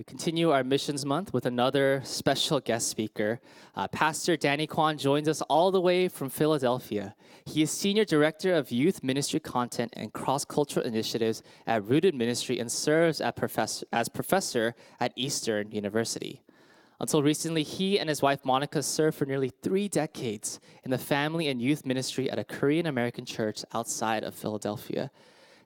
We continue our missions month with another special guest speaker. Uh, Pastor Danny Kwon joins us all the way from Philadelphia. He is Senior Director of Youth Ministry Content and Cross Cultural Initiatives at Rooted Ministry and serves professor, as professor at Eastern University. Until recently, he and his wife Monica served for nearly three decades in the family and youth ministry at a Korean American church outside of Philadelphia.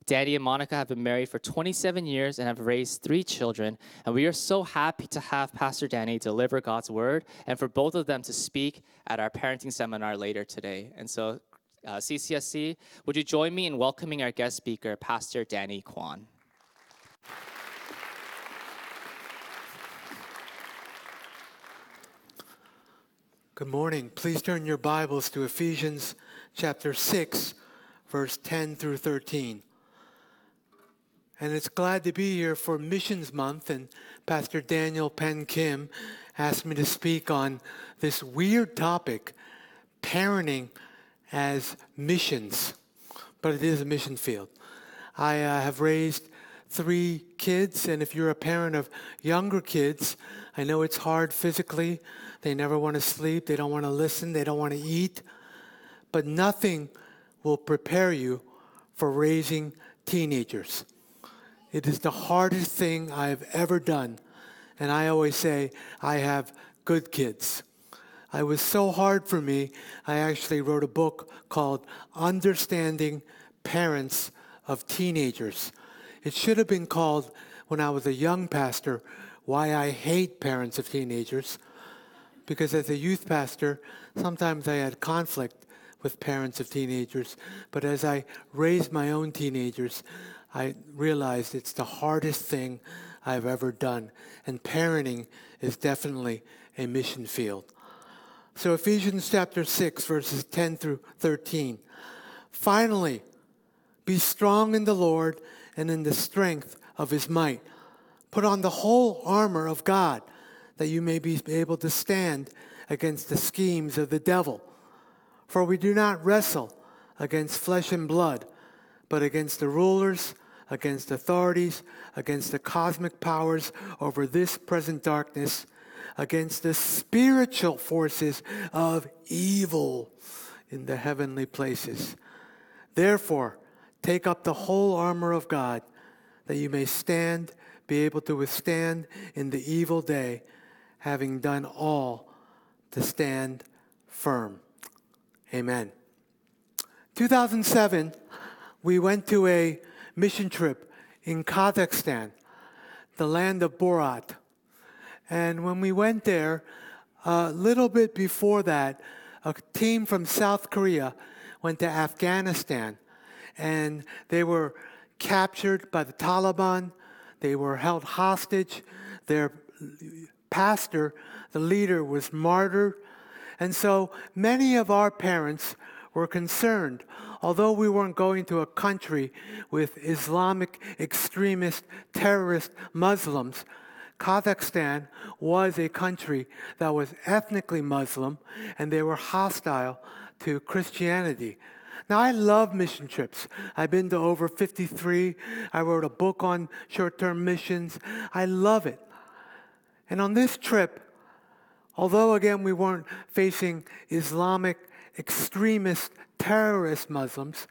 Danny and Monica have been married for 27 years and have raised three children. And we are so happy to have Pastor Danny deliver God's word and for both of them to speak at our parenting seminar later today. And so, uh, CCSC, would you join me in welcoming our guest speaker, Pastor Danny Kwon? Good morning. Please turn your Bibles to Ephesians chapter 6, verse 10 through 13. And it's glad to be here for Missions Month. And Pastor Daniel Penn Kim asked me to speak on this weird topic parenting as missions. But it is a mission field. I uh, have raised three kids, and if you're a parent of younger kids, I know it's hard physically. They never want to sleep, they don't want to listen, they don't want to eat. But nothing will prepare you for raising teenagers. It is the hardest thing I have ever done. And I always say, I have good kids. It was so hard for me, I actually wrote a book called Understanding Parents of Teenagers. It should have been called, when I was a young pastor, Why I Hate Parents of Teenagers. Because as a youth pastor, sometimes I had conflict with parents of teenagers. But as I raised my own teenagers, I realized it's the hardest thing I've ever done. And parenting is definitely a mission field. So, Ephesians chapter 6, verses 10 through 13. Finally, be strong in the Lord and in the strength of his might. Put on the whole armor of God that you may be able to stand against the schemes of the devil. For we do not wrestle against flesh and blood, but against the rulers against authorities, against the cosmic powers over this present darkness, against the spiritual forces of evil in the heavenly places. Therefore, take up the whole armor of God that you may stand, be able to withstand in the evil day, having done all to stand firm. Amen. 2007, we went to a mission trip in Kazakhstan, the land of Borat. And when we went there, a little bit before that, a team from South Korea went to Afghanistan and they were captured by the Taliban. They were held hostage. Their pastor, the leader, was martyred. And so many of our parents were concerned although we weren't going to a country with Islamic extremist terrorist Muslims, Kazakhstan was a country that was ethnically Muslim and they were hostile to Christianity. Now, I love mission trips. I've been to over 53. I wrote a book on short term missions. I love it. And on this trip, although again we weren't facing Islamic extremist terrorist Muslims.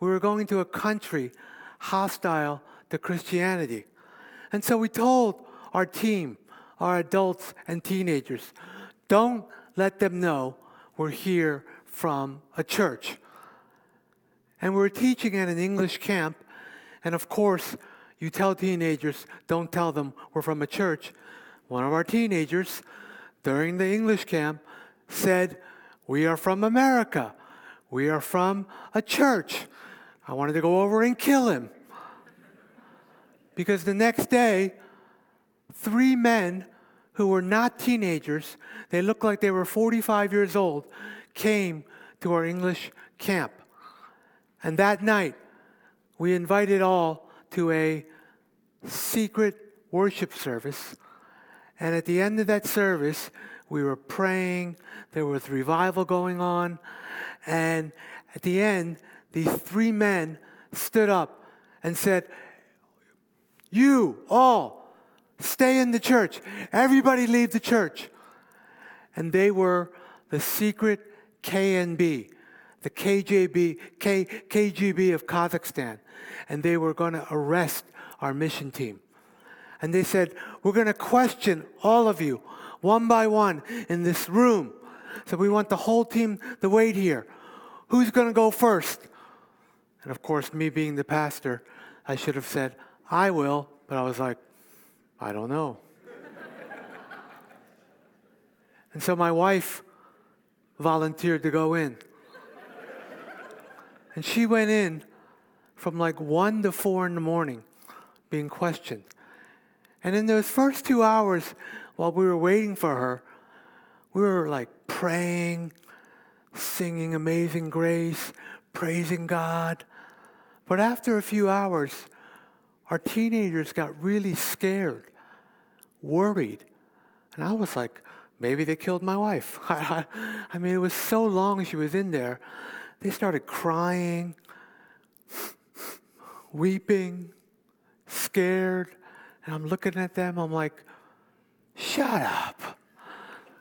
We were going to a country hostile to Christianity. And so we told our team, our adults and teenagers, don't let them know we're here from a church. And we we're teaching at an English camp, and of course, you tell teenagers, don't tell them we're from a church. One of our teenagers during the English camp said, We are from America. We are from a church. I wanted to go over and kill him. Because the next day, three men who were not teenagers, they looked like they were 45 years old, came to our English camp. And that night, we invited all to a secret worship service. And at the end of that service, we were praying, there was revival going on. And at the end, these three men stood up and said, You all, Stay in the church. Everybody leave the church. And they were the secret KNB, the KJB, K, KGB of Kazakhstan. And they were going to arrest our mission team. And they said, We're going to question all of you one by one in this room. So we want the whole team to wait here. Who's going to go first? And of course, me being the pastor, I should have said, I will. But I was like, I don't know. and so my wife volunteered to go in. and she went in from like 1 to 4 in the morning being questioned. And in those first two hours, while we were waiting for her, we were like praying, singing Amazing Grace, praising God. But after a few hours, our teenagers got really scared, worried. And I was like, maybe they killed my wife. I mean, it was so long she was in there. They started crying, weeping, scared. And I'm looking at them, I'm like, shut up.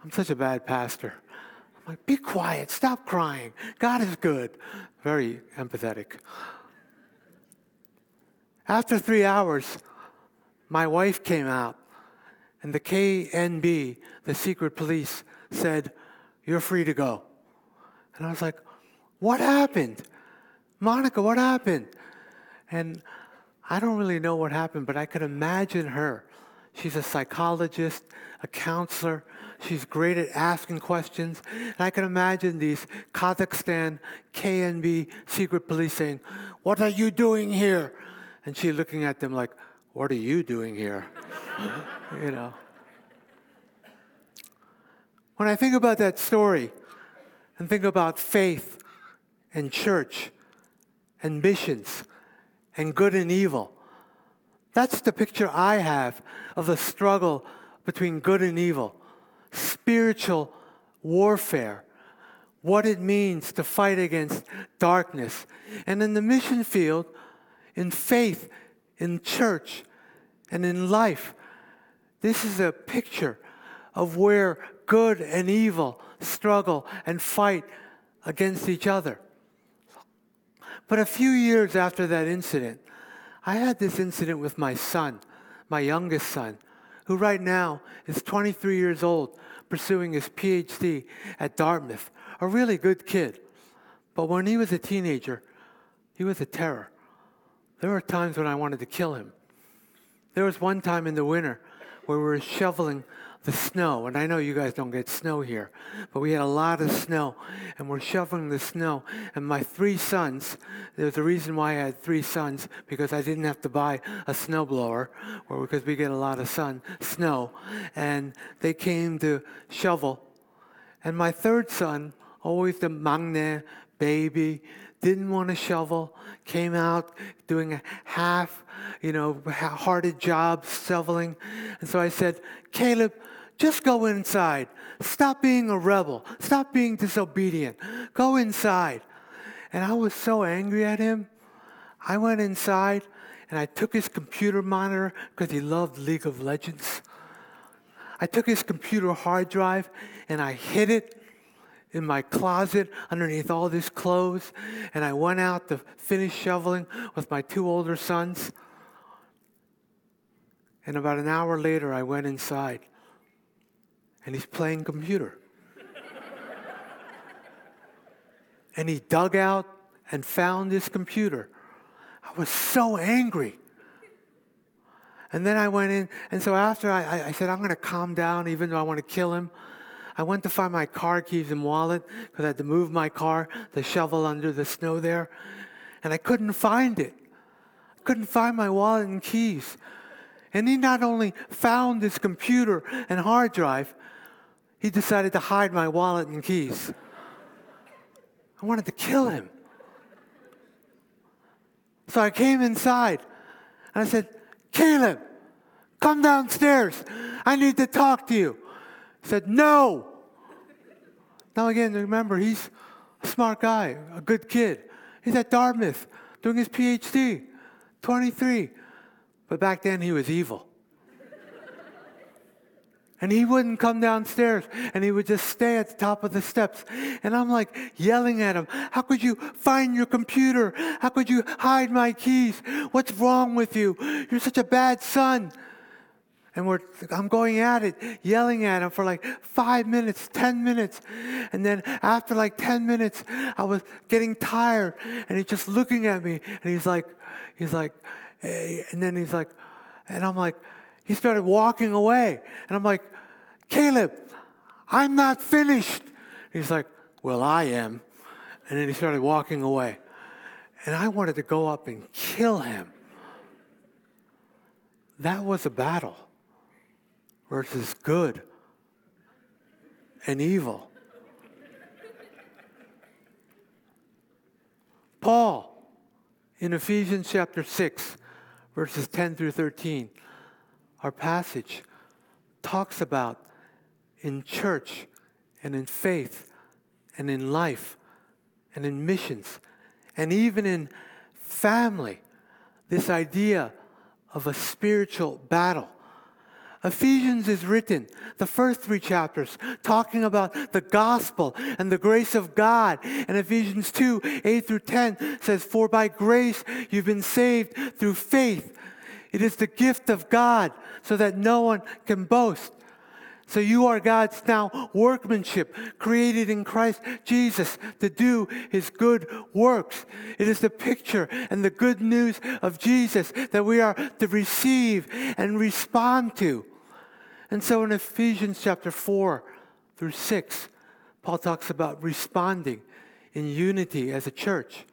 I'm such a bad pastor. I'm like, be quiet, stop crying. God is good. Very empathetic. After three hours, my wife came out, and the KNB, the secret police, said, You're free to go. And I was like, What happened? Monica, what happened? And I don't really know what happened, but I could imagine her. She's a psychologist, a counselor. She's great at asking questions. And I can imagine these Kazakhstan KNB secret police saying, What are you doing here? And she looking at them like, What are you doing here? you know. When I think about that story and think about faith and church and missions and good and evil, that's the picture I have of the struggle between good and evil, spiritual warfare, what it means to fight against darkness. And in the mission field, in faith, in church, and in life. This is a picture of where good and evil struggle and fight against each other. But a few years after that incident, I had this incident with my son, my youngest son, who right now is 23 years old, pursuing his PhD at Dartmouth, a really good kid. But when he was a teenager, he was a terror. There were times when I wanted to kill him. There was one time in the winter where we were shoveling the snow, and I know you guys don't get snow here, but we had a lot of snow, and we're shoveling the snow. And my three sons, there's a reason why I had three sons, because I didn't have to buy a snowblower, or because we get a lot of sun, snow, and they came to shovel. And my third son, always the maknae baby, didn't want to shovel, came out doing a half, you know, hearted job shoveling. And so I said, Caleb, just go inside. Stop being a rebel. Stop being disobedient. Go inside. And I was so angry at him. I went inside and I took his computer monitor because he loved League of Legends. I took his computer hard drive and I hid it in my closet underneath all his clothes, and I went out to finish shoveling with my two older sons. And about an hour later, I went inside, and he's playing computer. and he dug out and found his computer. I was so angry. And then I went in, and so after I, I said, I'm going to calm down, even though I want to kill him. I went to find my car keys and wallet because I had to move my car to shovel under the snow there. And I couldn't find it. I couldn't find my wallet and keys. And he not only found his computer and hard drive, he decided to hide my wallet and keys. I wanted to kill him. So I came inside and I said, Caleb, come downstairs. I need to talk to you He said, No. Now, again, remember, he's a smart guy, a good kid. He's at Dartmouth doing his PhD, 23. But back then, he was evil. And he wouldn't come downstairs and he would just stay at the top of the steps. And I'm like yelling at him, How could you find your computer? How could you hide my keys? What's wrong with you? You're such a bad son. And we're, I'm going at it, yelling at him for like five minutes, 10 minutes. And then after like 10 minutes, I was getting tired. And he's just looking at me. And he's like, he's like, hey. and then he's like, and I'm like, he started walking away. And I'm like, Caleb, I'm not finished. He's like, well, I am. And then he started walking away. And I wanted to go up and kill him. That was a battle versus good and evil. Paul, in Ephesians chapter 6, verses 10 through 13, our passage talks about in church and in faith and in life and in missions and even in family this idea of a spiritual battle. Ephesians is written, the first three chapters, talking about the gospel and the grace of God. And Ephesians 2 8 through 10 says, For by grace you've been saved through faith. It is the gift of God so that no one can boast. So you are God's now workmanship, created in Christ Jesus to do his good works. It is the picture and the good news of Jesus that we are to receive and respond to. And so in Ephesians chapter 4 through 6, Paul talks about responding in unity as a church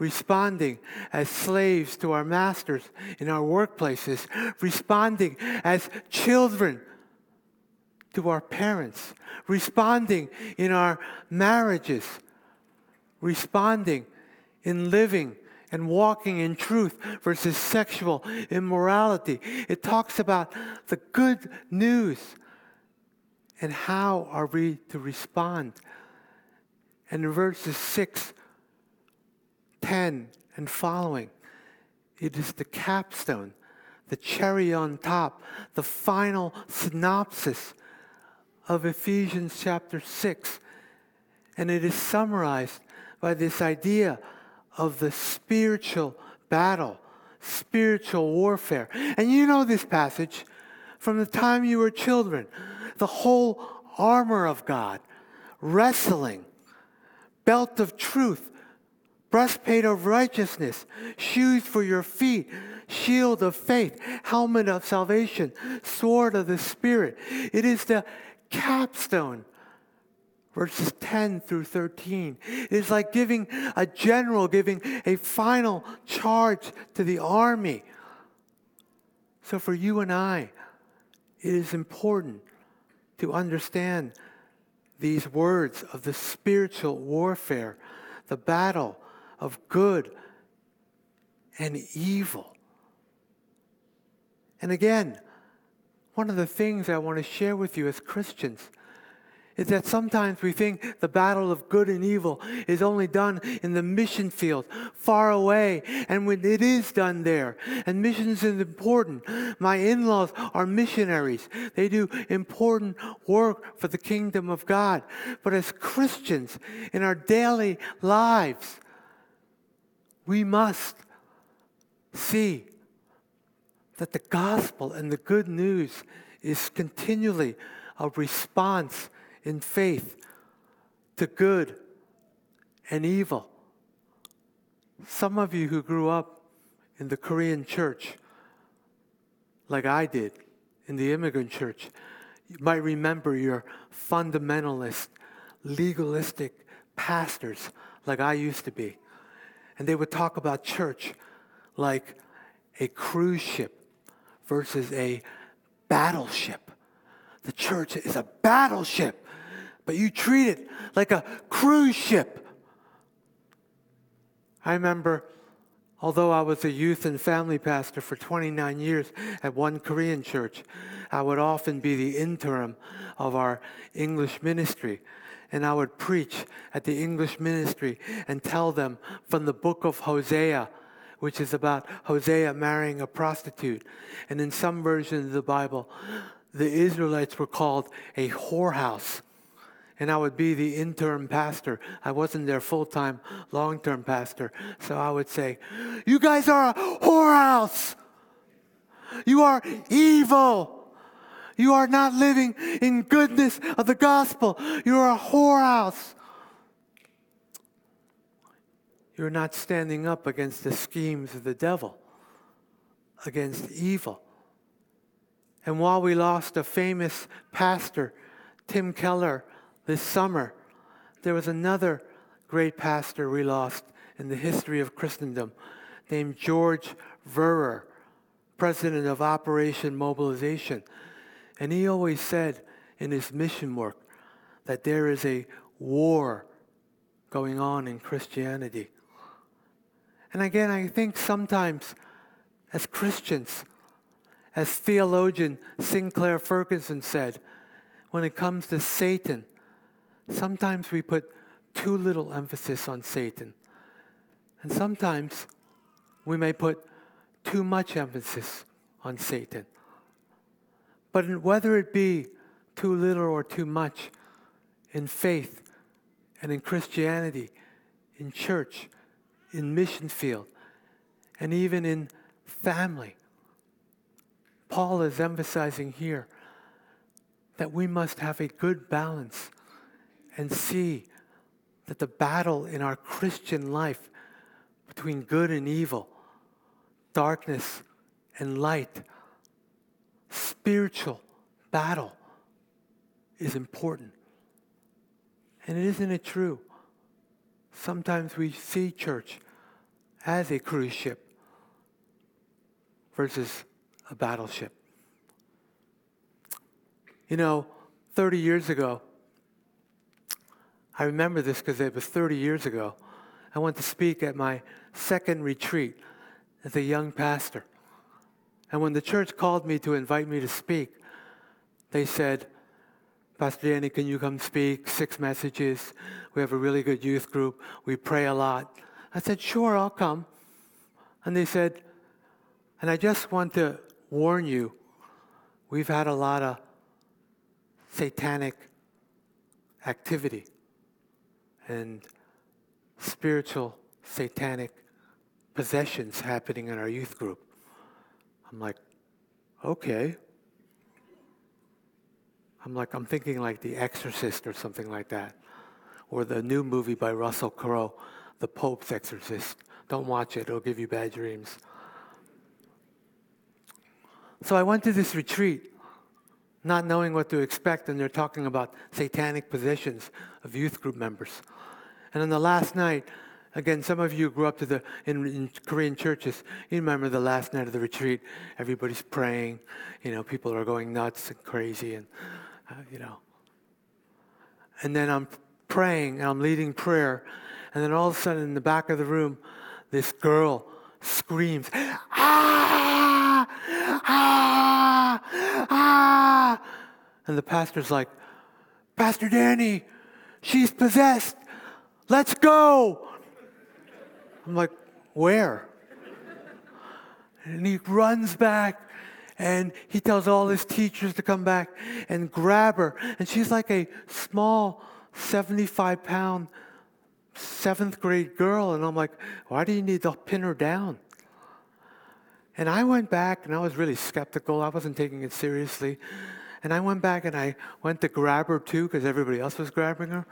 responding as slaves to our masters in our workplaces, responding as children to our parents, responding in our marriages, responding in living and walking in truth versus sexual immorality. It talks about the good news and how are we to respond. And in verses 6, 10, and following, it is the capstone, the cherry on top, the final synopsis of Ephesians chapter 6. And it is summarized by this idea of the spiritual battle, spiritual warfare. And you know this passage from the time you were children the whole armor of God, wrestling, belt of truth, breastplate of righteousness, shoes for your feet, shield of faith, helmet of salvation, sword of the Spirit. It is the capstone. Verses 10 through 13. It is like giving a general, giving a final charge to the army. So, for you and I, it is important to understand these words of the spiritual warfare, the battle of good and evil. And again, one of the things I want to share with you as Christians is that sometimes we think the battle of good and evil is only done in the mission field, far away, and when it is done there. And missions is important. My in laws are missionaries, they do important work for the kingdom of God. But as Christians in our daily lives, we must see that the gospel and the good news is continually a response in faith to good and evil. Some of you who grew up in the Korean church, like I did in the immigrant church, you might remember your fundamentalist, legalistic pastors, like I used to be. And they would talk about church like a cruise ship versus a battleship. The church is a battleship, but you treat it like a cruise ship. I remember, although I was a youth and family pastor for 29 years at one Korean church, I would often be the interim of our English ministry. And I would preach at the English ministry and tell them from the book of Hosea which is about Hosea marrying a prostitute. And in some versions of the Bible, the Israelites were called a whorehouse. And I would be the interim pastor. I wasn't their full time, long term pastor. So I would say, You guys are a whorehouse. You are evil. You are not living in goodness of the gospel. You're a whorehouse. You're not standing up against the schemes of the devil, against evil. And while we lost a famous pastor, Tim Keller, this summer, there was another great pastor we lost in the history of Christendom named George Verwer, president of Operation Mobilization. And he always said in his mission work that there is a war going on in Christianity. And again, I think sometimes as Christians, as theologian Sinclair Ferguson said, when it comes to Satan, sometimes we put too little emphasis on Satan. And sometimes we may put too much emphasis on Satan. But whether it be too little or too much in faith and in Christianity, in church, in mission field, and even in family, Paul is emphasizing here that we must have a good balance and see that the battle in our Christian life between good and evil, darkness and light, spiritual battle is important. And isn't it true? Sometimes we see church as a cruise ship versus a battleship. You know, 30 years ago, I remember this because it was 30 years ago. I went to speak at my second retreat as a young pastor. And when the church called me to invite me to speak, they said, Pastor Danny, can you come speak? Six messages. We have a really good youth group. We pray a lot. I said, Sure, I'll come. And they said, And I just want to warn you, we've had a lot of satanic activity and spiritual satanic possessions happening in our youth group. I'm like, okay. I'm like, I'm thinking like The Exorcist or something like that. Or the new movie by Russell Crowe, The Pope's Exorcist. Don't watch it, it'll give you bad dreams. So I went to this retreat, not knowing what to expect, and they're talking about satanic possessions of youth group members. And on the last night, again, some of you grew up to the in, in, Korean churches. You remember the last night of the retreat. Everybody's praying. You know, people are going nuts and crazy, and uh, you know. And then I'm praying and I'm leading prayer, and then all of a sudden, in the back of the room, this girl screams, "Ah! Ah! Ah!" And the pastor's like, "Pastor Danny, she's possessed." Let's go. I'm like, Where? And he runs back and he tells all his teachers to come back and grab her. And she's like a small 75 pound seventh grade girl. And I'm like, Why do you need to pin her down? And I went back and I was really skeptical. I wasn't taking it seriously. And I went back and I went to grab her too because everybody else was grabbing her.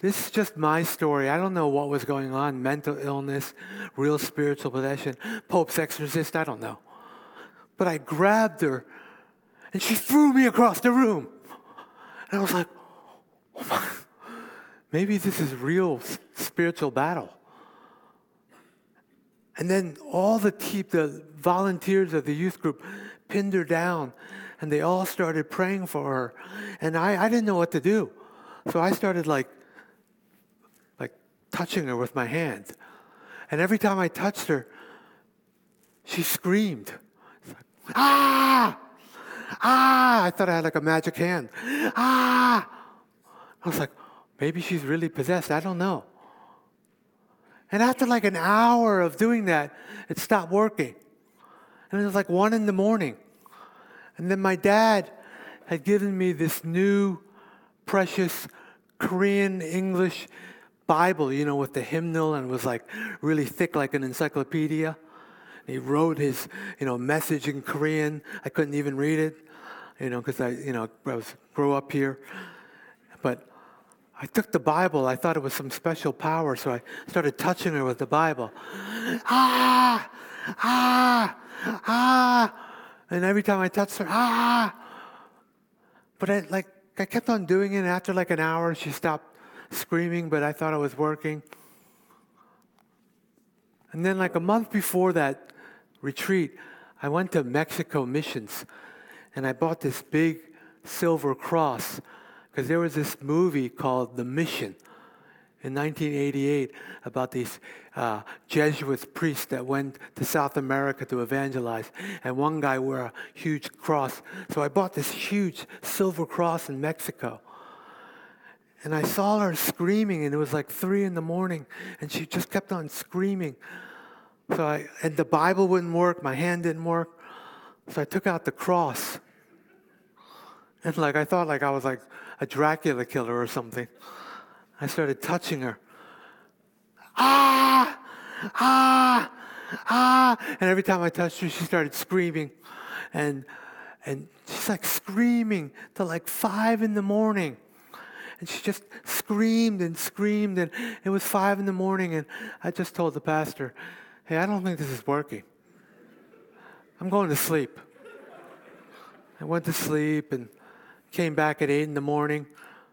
This is just my story. I don't know what was going on mental illness, real spiritual possession, Pope's exorcist, I don't know. But I grabbed her and she threw me across the room. And I was like, oh my, maybe this is real spiritual battle. And then all the, te- the volunteers of the youth group pinned her down and they all started praying for her. And I, I didn't know what to do. So I started like touching her with my hand. And every time I touched her, she screamed. ah! Ah! I thought I had like a magic hand. Ah! I was like, maybe she's really possessed. I don't know. And after like an hour of doing that, it stopped working. And it was like one in the morning. And then my dad had given me this new, precious Korean English Bible, you know, with the hymnal and was like really thick, like an encyclopedia. He wrote his, you know, message in Korean. I couldn't even read it, you know, because I, you know, I was grew up here. But I took the Bible. I thought it was some special power, so I started touching her with the Bible. Ah, ah, ah, and every time I touched her, ah. But I like I kept on doing it. And after like an hour, she stopped screaming, but I thought it was working. And then, like a month before that retreat, I went to Mexico missions and I bought this big silver cross because there was this movie called The Mission in 1988 about these uh, Jesuit priests that went to South America to evangelize, and one guy wore a huge cross. So I bought this huge silver cross in Mexico. And I saw her screaming, and it was like three in the morning, and she just kept on screaming. So I, and the Bible wouldn't work, my hand didn't work. So I took out the cross. And like I thought like I was like a Dracula killer or something. I started touching her. Ah! Ah! Ah! And every time I touched her, she started screaming. And and she's like screaming till like five in the morning. And she just screamed and screamed, and it was five in the morning, and I just told the pastor, Hey, I don't think this is working. I'm going to sleep. I went to sleep and came back at eight in the morning.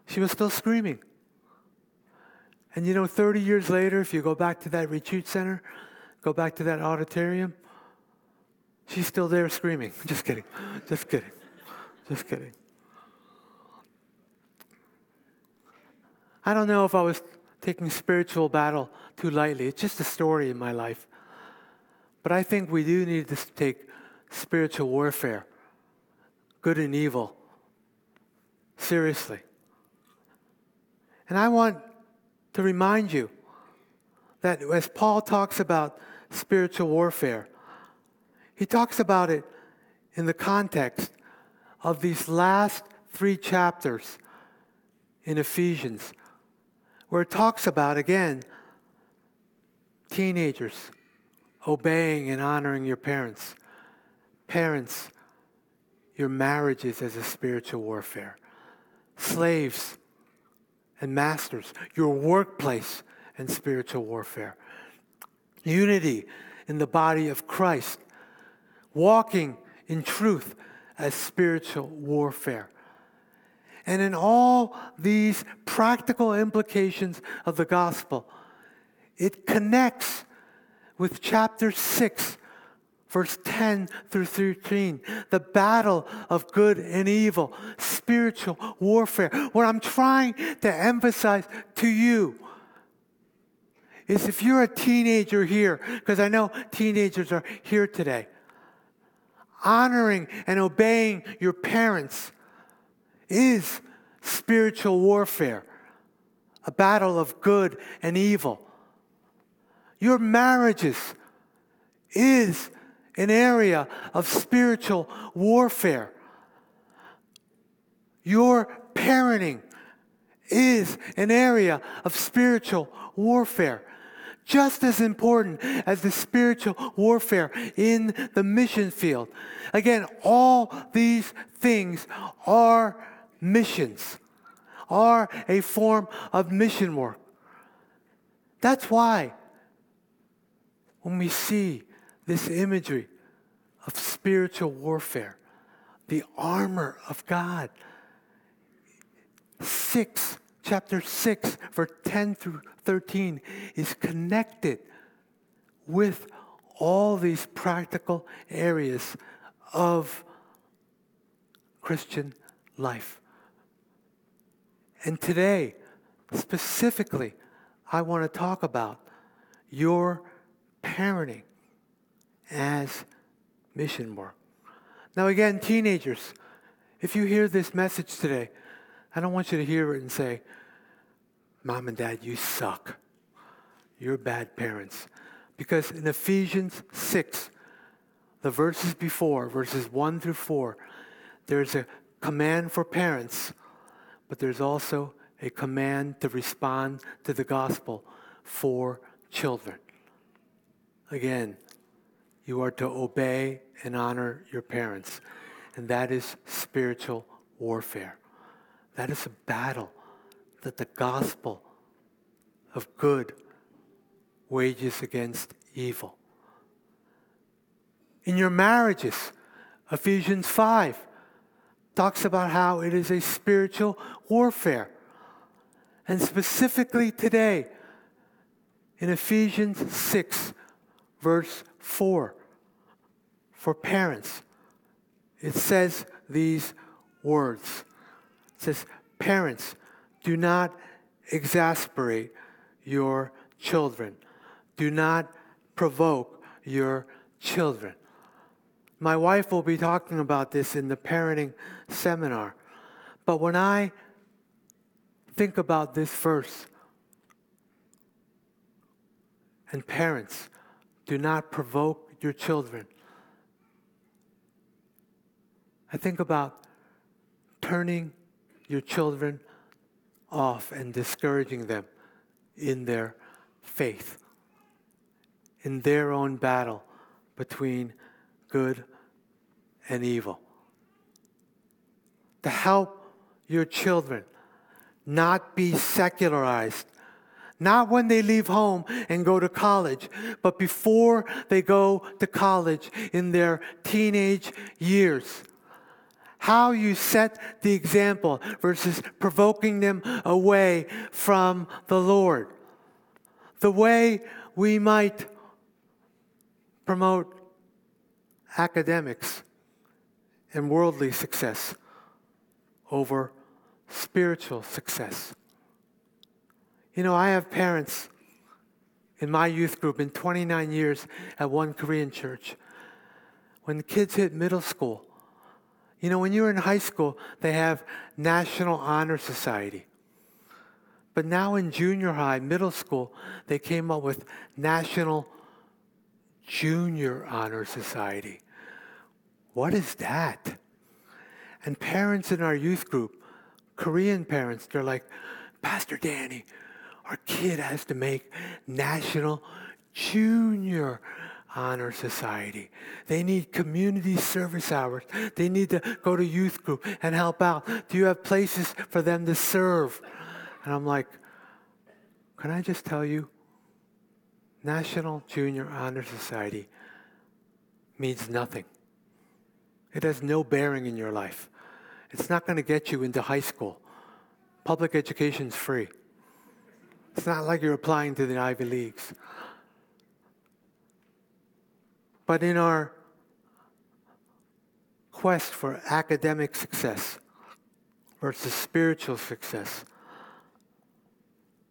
She was still screaming. And you know, 30 years later, if you go back to that retreat center, go back to that auditorium, she's still there screaming. Just kidding. Just kidding. Just kidding. I don't know if I was taking spiritual battle too lightly. It's just a story in my life. But I think we do need to take spiritual warfare, good and evil, seriously. And I want to remind you that as Paul talks about spiritual warfare, he talks about it in the context of these last three chapters in Ephesians where it talks about, again, teenagers obeying and honoring your parents. Parents, your marriages as a spiritual warfare. Slaves and masters, your workplace and spiritual warfare. Unity in the body of Christ. Walking in truth as spiritual warfare. And in all these practical implications of the gospel, it connects with chapter 6, verse 10 through 13, the battle of good and evil, spiritual warfare. What I'm trying to emphasize to you is if you're a teenager here, because I know teenagers are here today, honoring and obeying your parents is spiritual warfare, a battle of good and evil. Your marriages is an area of spiritual warfare. Your parenting is an area of spiritual warfare. Just as important as the spiritual warfare in the mission field. Again, all these things are missions, are a form of mission work. That's why when we see this imagery of spiritual warfare, the armor of God, 6, chapter 6, verse 10 through 13, is connected with all these practical areas of Christian life. And today, specifically, I want to talk about your parenting as mission work. Now, again, teenagers, if you hear this message today, I don't want you to hear it and say, Mom and Dad, you suck. You're bad parents. Because in Ephesians 6, the verses before, verses 1 through 4, there's a command for parents, but there's also a command to respond to the gospel for children. Again, you are to obey and honor your parents, and that is spiritual warfare. That is a battle that the gospel of good wages against evil. In your marriages, Ephesians 5 talks about how it is a spiritual warfare. And specifically today, in Ephesians 6, verse 4, for parents, it says these words. It says, Parents, do not exasperate your children. Do not provoke your children. My wife will be talking about this in the parenting seminar. But when I think about this verse, and parents, do not provoke your children. I think about turning your children off and discouraging them in their faith, in their own battle between good and evil. To help your children not be secularized, not when they leave home and go to college, but before they go to college in their teenage years. How you set the example versus provoking them away from the Lord. The way we might promote academics and worldly success over spiritual success. You know, I have parents in my youth group in 29 years at one Korean church. When the kids hit middle school, you know, when you're in high school, they have National Honor Society. But now in junior high, middle school, they came up with National Junior Honor Society. What is that? And parents in our youth group, Korean parents, they're like, Pastor Danny, our kid has to make National Junior Honor Society. They need community service hours. They need to go to youth group and help out. Do you have places for them to serve? And I'm like, can I just tell you? National Junior Honor Society means nothing. It has no bearing in your life. It's not going to get you into high school. Public education is free. It's not like you're applying to the Ivy Leagues. But in our quest for academic success versus spiritual success,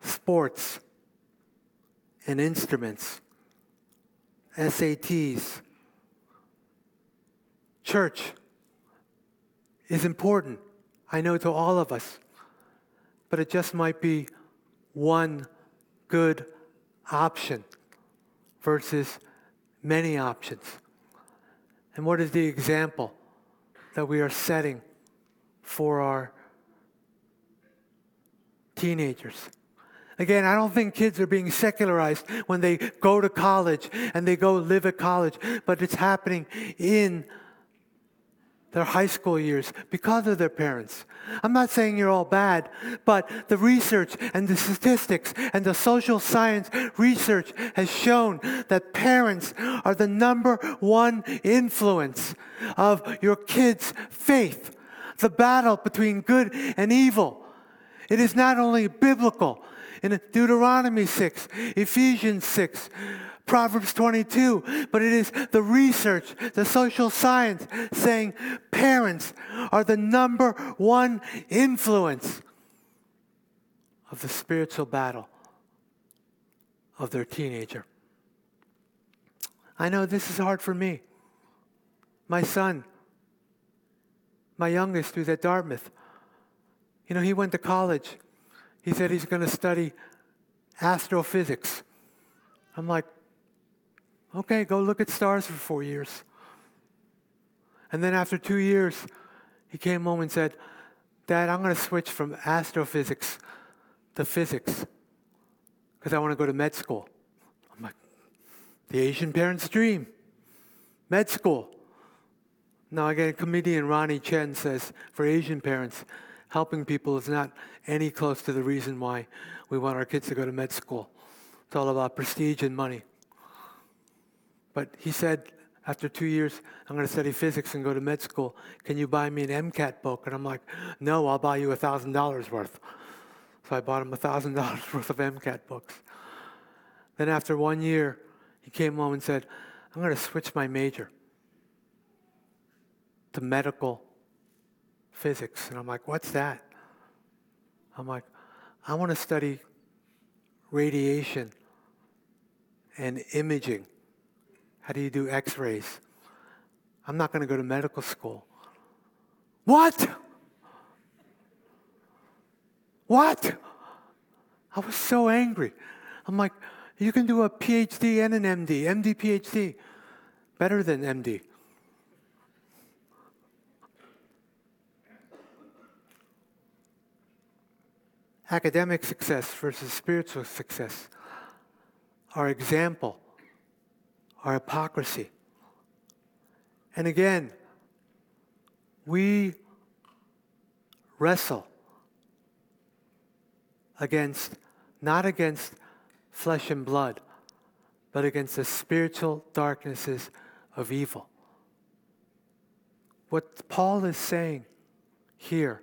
sports and instruments, SATs, church is important, I know, to all of us, but it just might be one good option versus many options. And what is the example that we are setting for our teenagers? Again, I don't think kids are being secularized when they go to college and they go live at college, but it's happening in their high school years because of their parents. I'm not saying you're all bad, but the research and the statistics and the social science research has shown that parents are the number one influence of your kids' faith. The battle between good and evil. It is not only biblical, in Deuteronomy 6, Ephesians 6, Proverbs 22, but it is the research, the social science saying parents are the number one influence of the spiritual battle of their teenager. I know this is hard for me. My son, my youngest, who's at Dartmouth, you know, he went to college he said he's going to study astrophysics. I'm like, okay, go look at stars for four years. And then after two years, he came home and said, Dad, I'm going to switch from astrophysics to physics because I want to go to med school. I'm like, the Asian parent's dream, med school. Now, again, comedian Ronny Chieng says for Asian parents, helping people is not any close to the reason why we want our kids to go to med school. It's all about prestige and money. But he said, after two years, I'm going to study physics and go to med school. Can you buy me an MCAT book? And I'm like, no, I'll buy you $1,000 worth. So I bought him $1,000 worth of MCAT books. Then after one year, he came home and said, I'm going to switch my major to medical physics. And I'm like, what's that? I'm like, I want to study radiation and imaging. How do you do x rays? I'm not going to go to medical school. What? What? I was so angry. I'm like, you can do a PhD and an MD, MD, PhD. Better than MD. Academic success versus spiritual success. Our example, our hypocrisy. And again, we wrestle against, not against flesh and blood, but against the spiritual darknesses of evil. What Paul is saying here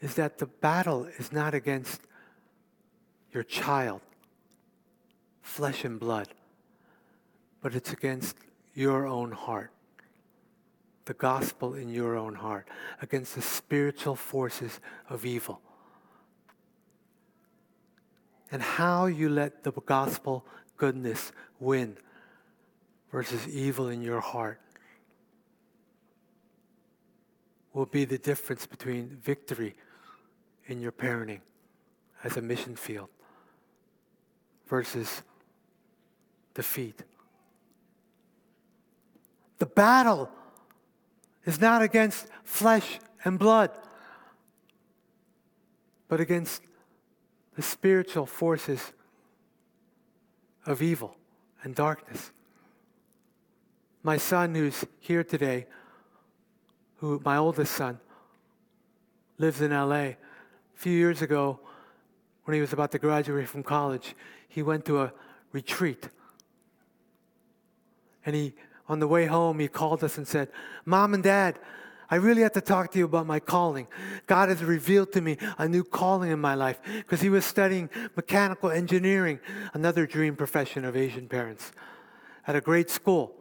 is that the battle is not against your child, flesh and blood, but it's against your own heart. The gospel in your own heart, against the spiritual forces of evil and how you let the gospel goodness win versus evil in your heart will be the difference between victory in your parenting as a mission field versus defeat. The battle is not against flesh and blood, but against the spiritual forces of evil and darkness. My son, who's here today, who my oldest son, lives in LA. A few years ago, when he was about to graduate from college, he went to a retreat. And he, on the way home, he called us and said, Mom and Dad, I really have to talk to you about my calling. God has revealed to me a new calling in my life because he was studying mechanical engineering, another dream profession of Asian parents, at a great school.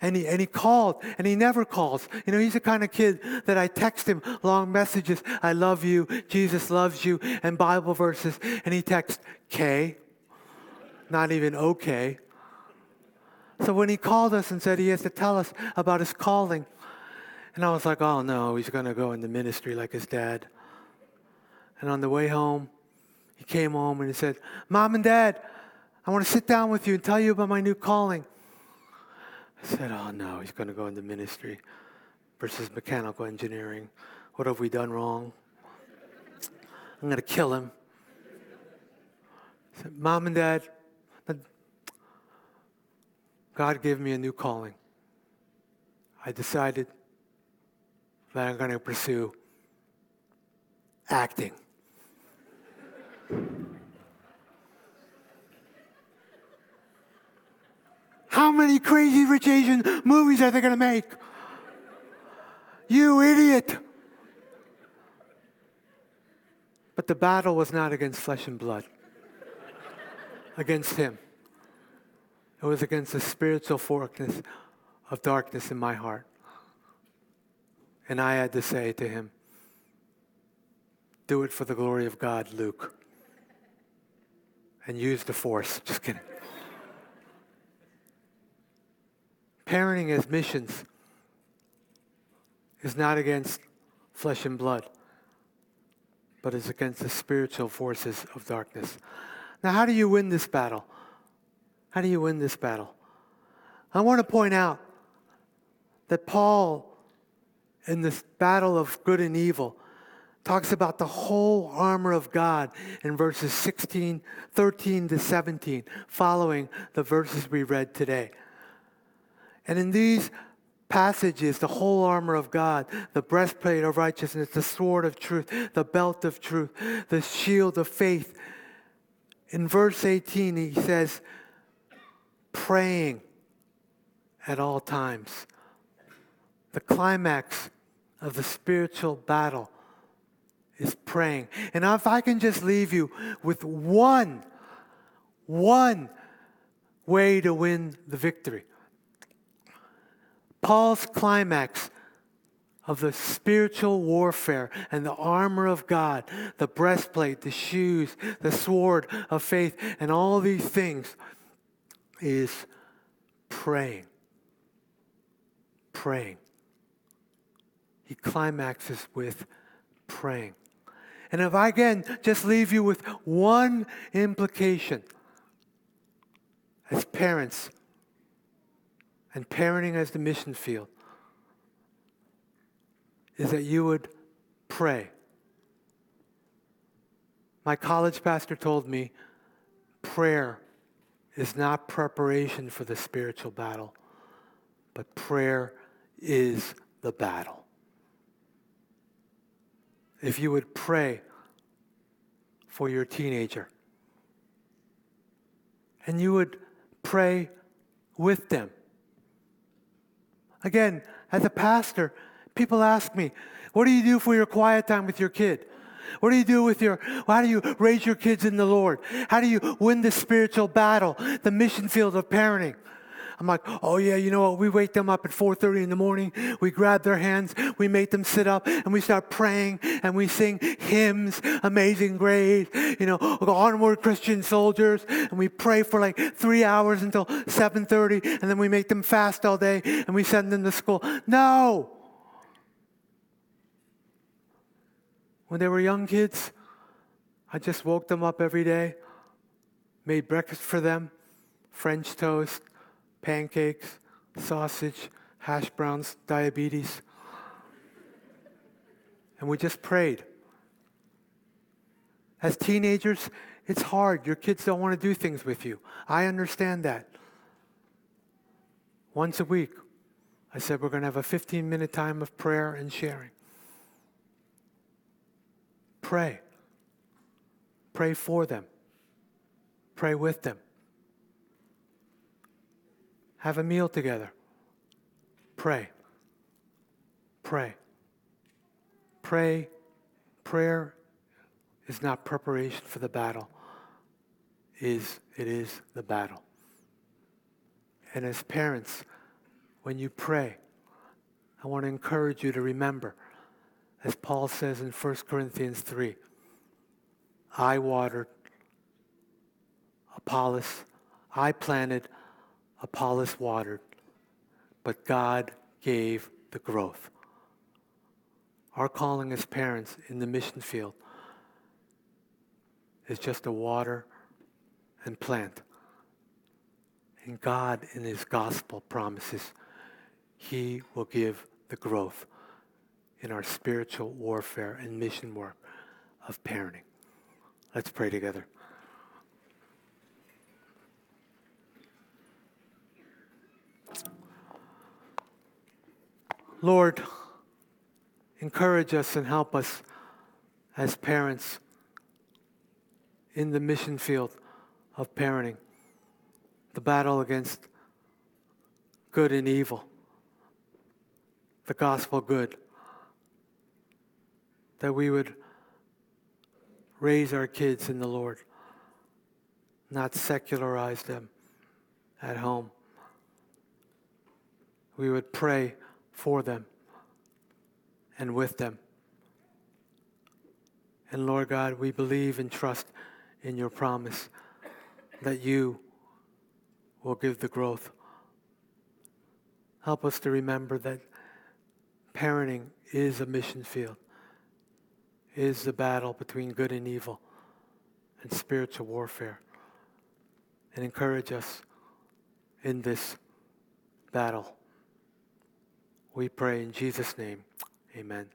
And he, and he called, and he never calls. You know, he's the kind of kid that I text him long messages I love you, Jesus loves you, and Bible verses. And he texts K, not even okay. So when he called us and said he has to tell us about his calling, and I was like, oh no, he's going to go into ministry like his dad. And on the way home, he came home and he said, Mom and Dad, I want to sit down with you and tell you about my new calling. I said, oh no, he's going to go into ministry versus mechanical engineering. What have we done wrong? I'm going to kill him. I said, Mom and Dad, God gave me a new calling. I decided that I'm going to pursue acting. How many crazy rich Asian movies are they going to make? You idiot! But the battle was not against flesh and blood, against him. It was against the spiritual forkness of darkness in my heart. And I had to say to him, Do it for the glory of God, Luke. And use the force. Just kidding. Parenting as missions is not against flesh and blood, but is against the spiritual forces of darkness. Now, how do you win this battle? How do you win this battle? I want to point out that Paul, in this battle of good and evil, talks about the whole armor of God in verses 16, 13 to 17, following the verses we read today. And in these passages, the whole armor of God, the breastplate of righteousness, the sword of truth, the belt of truth, the shield of faith. In verse 18, he says, praying at all times. The climax of the spiritual battle is praying. And if I can just leave you with one, one way to win the victory. Paul's climax of the spiritual warfare and the armor of God, the breastplate, the shoes, the sword of faith, and all these things is praying. Praying. He climaxes with praying. And if I can just leave you with one implication as parents and parenting as the mission field, is that you would pray. My college pastor told me prayer is not preparation for the spiritual battle, but prayer is the battle if you would pray for your teenager. And you would pray with them. Again, as a pastor, people ask me, what do you do for your quiet time with your kid? What do you do with your, how do you raise your kids in the Lord? How do you win the spiritual battle, the mission field of parenting? I'm like, oh yeah, you know what? We wake them up at 4:30 in the morning. We grab their hands, we make them sit up, and we start praying and we sing hymns, Amazing Grace, you know, onward Christian soldiers, and we pray for like three hours until 7:30, and then we make them fast all day and we send them to school. No. When they were young kids, I just woke them up every day, made breakfast for them, French toast, pancakes, sausage, hash browns, diabetes. And we just prayed. As teenagers, it's hard. Your kids don't want to do things with you. I understand that. Once a week, I said we're going to have a 15 minute time of prayer and sharing. Pray. Pray for them. Pray with them. Have a meal together. Pray. Pray. Pray. Prayer is not preparation for the battle. Is it is the battle. And as parents, when you pray, I want to encourage you to remember, as Paul says in 1 Corinthians 3, I watered, Apollos, I planted, Apollos watered, but God gave the growth. Our calling as parents in the mission field is just to water and plant. And God, in His gospel, promises He will give the growth in our spiritual warfare and mission work of parenting. Let's pray together. Lord, encourage us and help us as parents in the mission field of parenting, the battle against good and evil, the gospel good, that we would raise our kids in the Lord, not secularize them at home. We would pray for them and with them. And Lord God, we believe and trust in your promise that you will give the growth. Help us to remember that parenting is a mission field, is the battle between good and evil and spiritual warfare. And encourage us in this battle. We pray in Jesus' name. Amen.